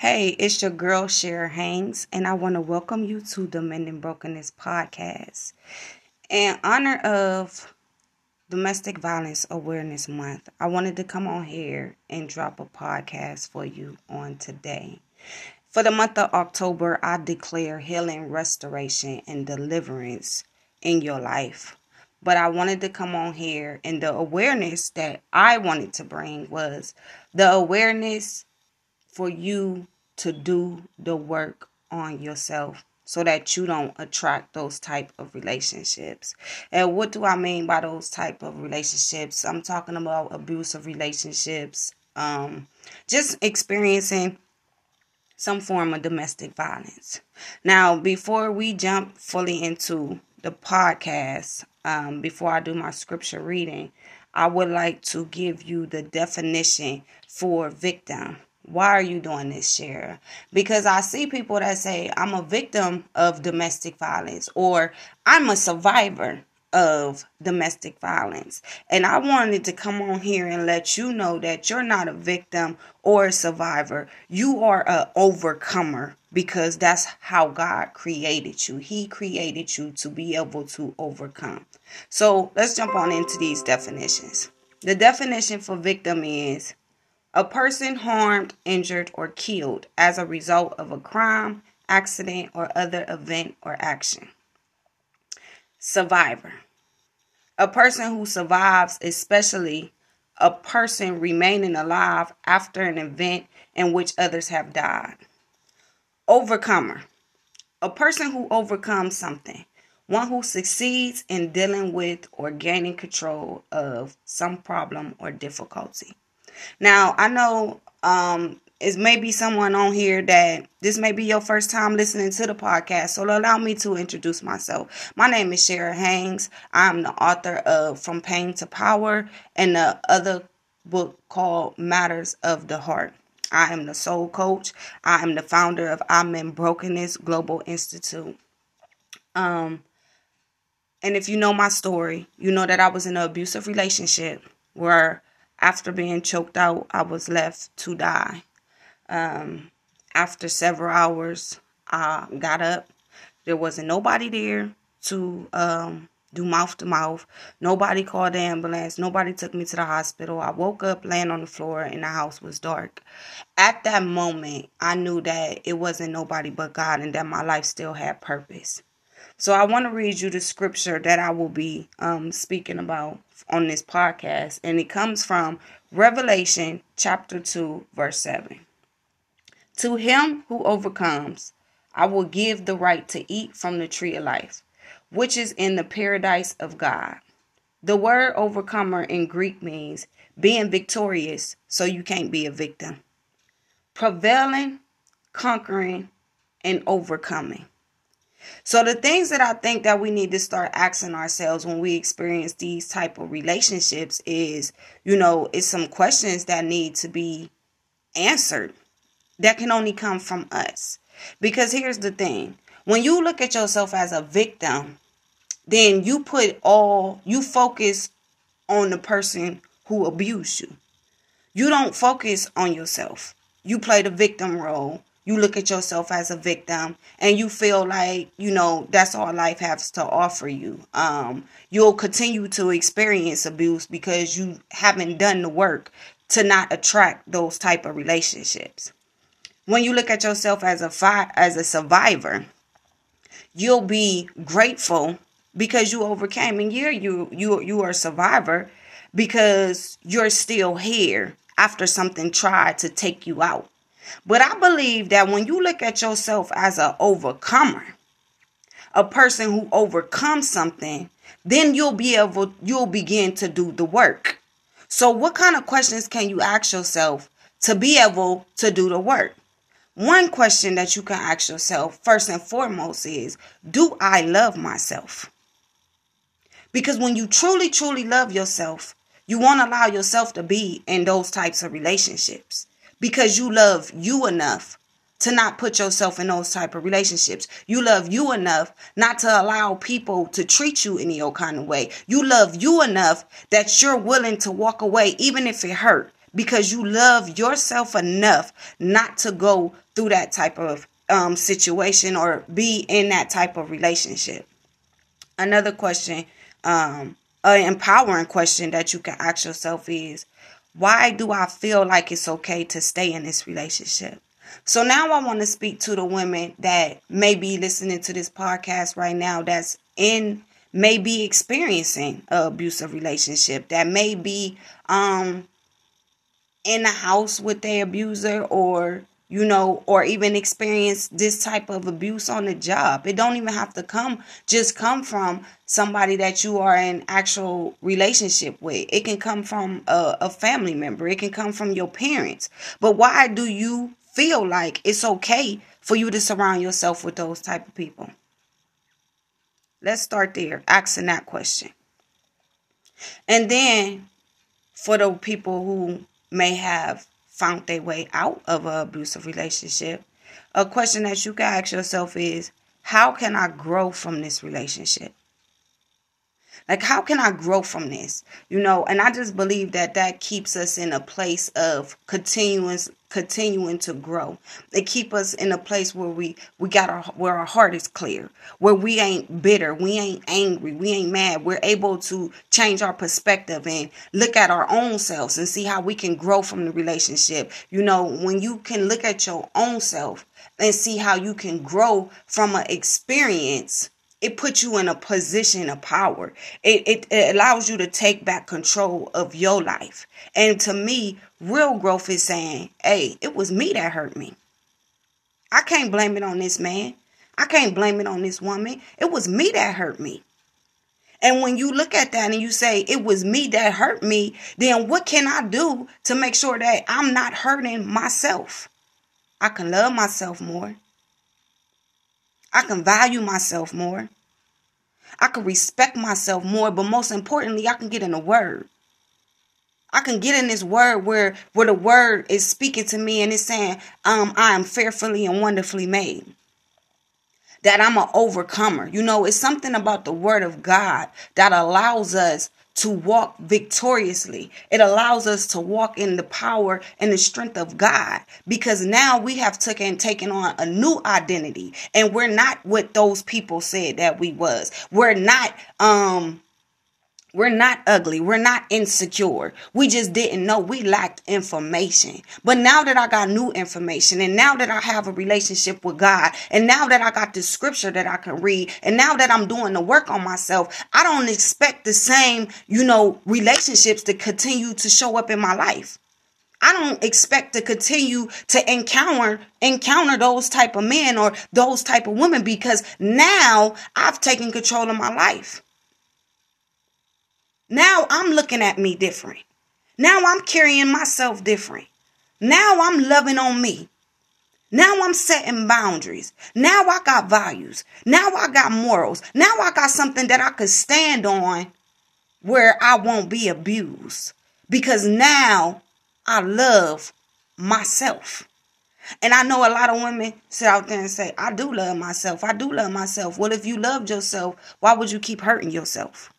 Hey, it's your girl Shara Haynes, and I want to welcome you to the Mending Brokenness podcast. In honor of Domestic Violence Awareness Month, I wanted to come on here and drop a podcast for you on today. For the month of October, I declare healing, restoration, and deliverance in your life. But I wanted to come on here, and the awareness that I wanted to bring was the awareness for you to do the work on yourself so that you don't attract those type of relationships. And what do I mean by those type of relationships? I'm talking about abusive relationships, um, just experiencing some form of domestic violence. Now, before we jump fully into the podcast, um, before I do my scripture reading, I would like to give you the definition for victim why are you doing this, Shara? Because I see people that say, I'm a victim of domestic violence or I'm a survivor of domestic violence. And I wanted to come on here and let you know that you're not a victim or a survivor. You are a overcomer because that's how God created you. He created you to be able to overcome. So, let's jump on into these definitions. The definition for victim is a person harmed, injured, or killed as a result of a crime, accident, or other event or action. Survivor. A person who survives, especially a person remaining alive after an event in which others have died. Overcomer. A person who overcomes something. One who succeeds in dealing with or gaining control of some problem or difficulty. Now, I know um is maybe someone on here that this may be your first time listening to the podcast. So allow me to introduce myself. My name is Shara Haynes. I'm the author of From Pain to Power and the other book called Matters of the Heart. I am the soul coach. I am the founder of Mending Brokenness Global Institute. Um and if you know my story, you know that I was in an abusive relationship where after being choked out, I was left to die. Um, after several hours, I got up. There wasn't nobody there to um, do mouth to mouth. Nobody called the ambulance. Nobody took me to the hospital. I woke up laying on the floor and the house was dark. At that moment, I knew that it wasn't nobody but God and that my life still had purpose. So I want to read you the scripture that I will be um, speaking about on this podcast, and it comes from Revelation chapter 2, verse 7. To him who overcomes, I will give the right to eat from the tree of life, which is in the paradise of God. The word overcomer in Greek means being victorious, so you can't be a victim. Prevailing, conquering, and overcoming. So the things that I think that we need to start asking ourselves when we experience these type of relationships is, you know, it's some questions that need to be answered that can only come from us. Because here's the thing. When you look at yourself as a victim, then you put all you focus on the person who abused you. You don't focus on yourself. You play the victim role you look at yourself as a victim and you feel like you know that's all life has to offer you. Um, you'll continue to experience abuse because you haven't done the work to not attract those type of relationships. When you look at yourself as a fi- as a survivor you'll be grateful because you overcame. And you're you you you are a survivor because you're still here after something tried to take you out but I believe that when you look at yourself as an overcomer, a person who overcomes something, then you'll be able you'll begin to do the work. So what kind of questions can you ask yourself to be able to do the work? One question that you can ask yourself first and foremost is, do I love myself? Because when you truly truly love yourself, you won't allow yourself to be in those types of relationships because you love you enough to not put yourself in those type of relationships. You love you enough not to allow people to treat you any old kind of way. You love you enough that you're willing to walk away even if it hurt because you love yourself enough not to go through that type of um, situation or be in that type of relationship. Another question, um, an empowering question that you can ask yourself is why do I feel like it's okay to stay in this relationship? So now I want to speak to the women that may be listening to this podcast right now that's in may be experiencing a abusive relationship that may be um in the house with their abuser or you know or even experience this type of abuse on the job. It don't even have to come just come from somebody that you are in actual relationship with. It can come from a, a family member. It can come from your parents. But why do you feel like it's okay for you to surround yourself with those type of people? Let's start there asking that question. And then for the people who may have found their way out of an abusive relationship, a question that you can ask yourself is how can I grow from this relationship? Like, how can I grow from this? You know, and I just believe that that keeps us in a place of continuous, continuing to grow. It keep us in a place where we we got our where our heart is clear, where we ain't bitter, we ain't angry, we ain't mad. We're able to change our perspective and look at our own selves and see how we can grow from the relationship. You know, when you can look at your own self and see how you can grow from an experience it puts you in a position of power. It, it, it, allows you to take back control of your life. And to me, real growth is saying, hey, it was me that hurt me. I can't blame it on this man. I can't blame it on this woman. It was me that hurt me. And when you look at that and you say, it was me that hurt me, then what can I do to make sure that I'm not hurting myself? I can love myself more. I can value myself more. I can respect myself more, but most importantly, I can get in the word. I can get in this word where where the word is speaking to me and it's saying, um, I am fearfully and wonderfully made. That I'm an overcomer. You know, it's something about the word of God that allows us to walk victoriously. It allows us to walk in the power and the strength of God because now we have taken taken on a new identity and we're not what those people said that we was. We're not um we're not ugly. We're not insecure. We just didn't know. We lacked information. But now that I got new information and now that I have a relationship with God and now that I got the scripture that I can read and now that I'm doing the work on myself, I don't expect the same, you know, relationships to continue to show up in my life. I don't expect to continue to encounter encounter those type of men or those type of women because now I've taken control of my life. Now I'm looking at me different. Now I'm carrying myself different. Now I'm loving on me. Now I'm setting boundaries. Now I got values. Now I got morals. Now I got something that I could stand on where I won't be abused. Because now I love myself. And I know a lot of women sit out there and say, I do love myself. I do love myself. Well, if you loved yourself, why would you keep hurting yourself?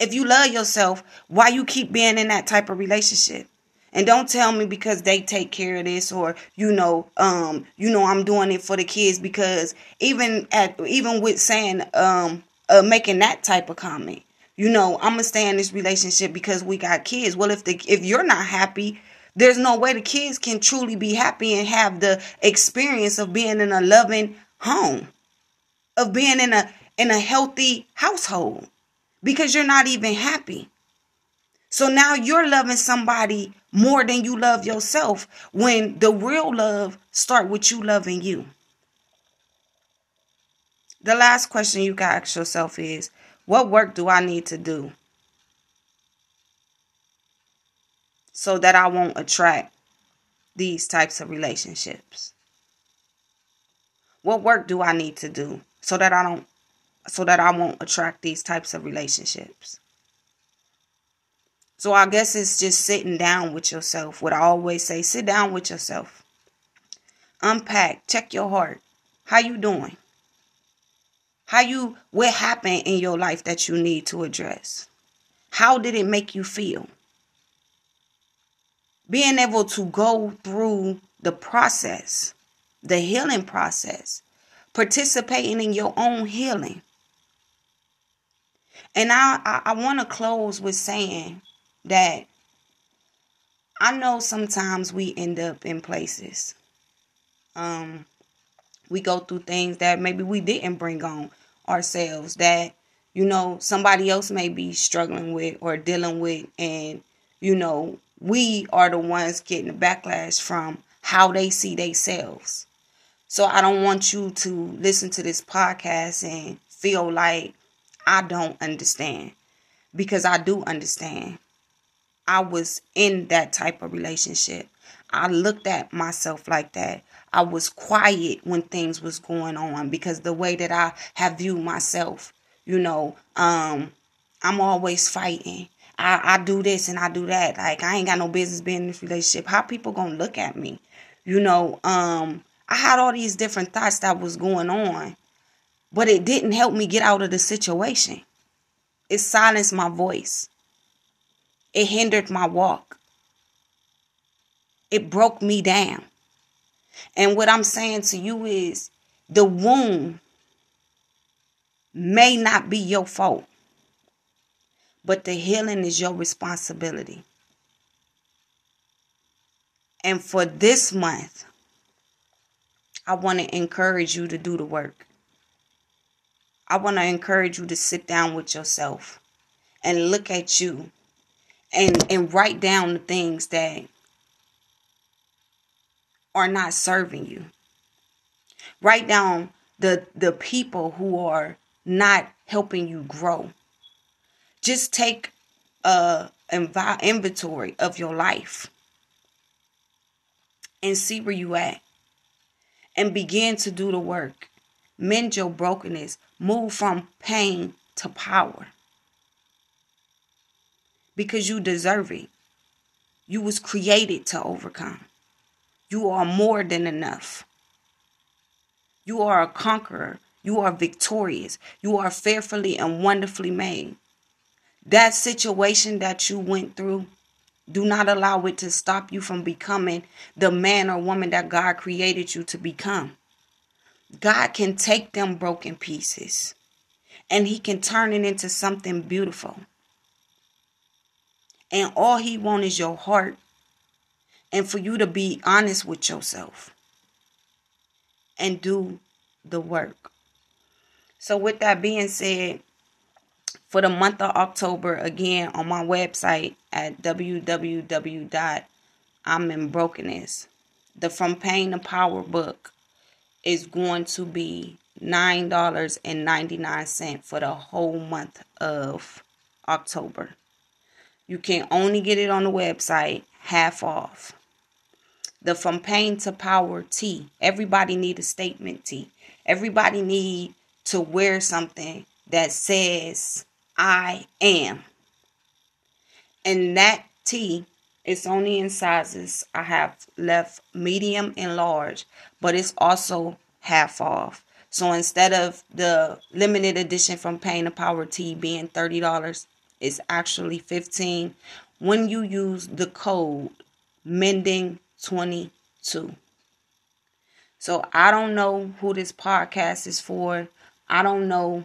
If you love yourself, why you keep being in that type of relationship? And don't tell me because they take care of this or you know, um, you know I'm doing it for the kids because even at even with saying um uh, making that type of comment, you know, I'm gonna stay in this relationship because we got kids. Well, if the if you're not happy, there's no way the kids can truly be happy and have the experience of being in a loving home, of being in a in a healthy household because you're not even happy. So now you're loving somebody more than you love yourself when the real love start with you loving you. The last question you can ask yourself is, what work do I need to do so that I won't attract these types of relationships? What work do I need to do so that I don't so that I won't attract these types of relationships. So I guess it's just sitting down with yourself. What I always say, sit down with yourself. Unpack, check your heart. How you doing? How you what happened in your life that you need to address? How did it make you feel? being able to go through the process, the healing process, participating in your own healing. And I, I, I want to close with saying that I know sometimes we end up in places. Um, we go through things that maybe we didn't bring on ourselves that you know somebody else may be struggling with or dealing with and you know we are the ones getting the backlash from how they see themselves so i don't want you to listen to this podcast and feel like i don't understand because i do understand i was in that type of relationship i looked at myself like that I was quiet when things was going on because the way that I have viewed myself, you know, um, I'm always fighting. I, I do this and I do that. Like I ain't got no business being in this relationship. How people gonna look at me? You know, um, I had all these different thoughts that was going on, but it didn't help me get out of the situation. It silenced my voice. It hindered my walk. It broke me down. And what I'm saying to you is the wound may not be your fault, but the healing is your responsibility. And for this month, I want to encourage you to do the work. I want to encourage you to sit down with yourself and look at you and and write down the things that are not serving you. Write down the the people who are not helping you grow. Just take a inventory of your life and see where you at and begin to do the work. Mend your brokenness. Move from pain to power. Because you deserve it. You was created to overcome. You are more than enough. You are a conqueror. You are victorious. You are fearfully and wonderfully made. That situation that you went through, do not allow it to stop you from becoming the man or woman that God created you to become. God can take them broken pieces and He can turn it into something beautiful. And all He wants is your heart and for you to be honest with yourself and do the work. So, with that being said, for the month of October, again on my website at www.iminbrokenness, the From Pain to Power book is going to be $9.99 for the whole month of October. You can only get it on the website half off the from pain to power T. Everybody need a statement T. Everybody need to wear something that says I am. And that T it's only in sizes. I have left medium and large, but it's also half off. So instead of the limited edition from Pain to Power T being $30, it's actually 15 when you use the code mending 22. So I don't know who this podcast is for. I don't know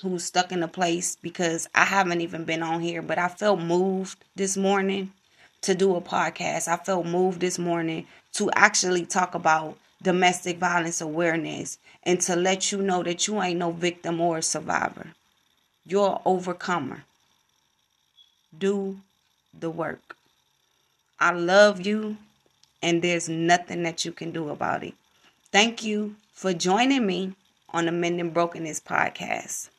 who's stuck in a place because I haven't even been on here, but I felt moved this morning to do a podcast. I felt moved this morning to actually talk about domestic violence awareness and to let you know that you ain't no victim or survivor. You're an overcomer. Do the work. I love you and there's nothing that you can do about it. Thank you for joining me on the Mending Brokenness podcast.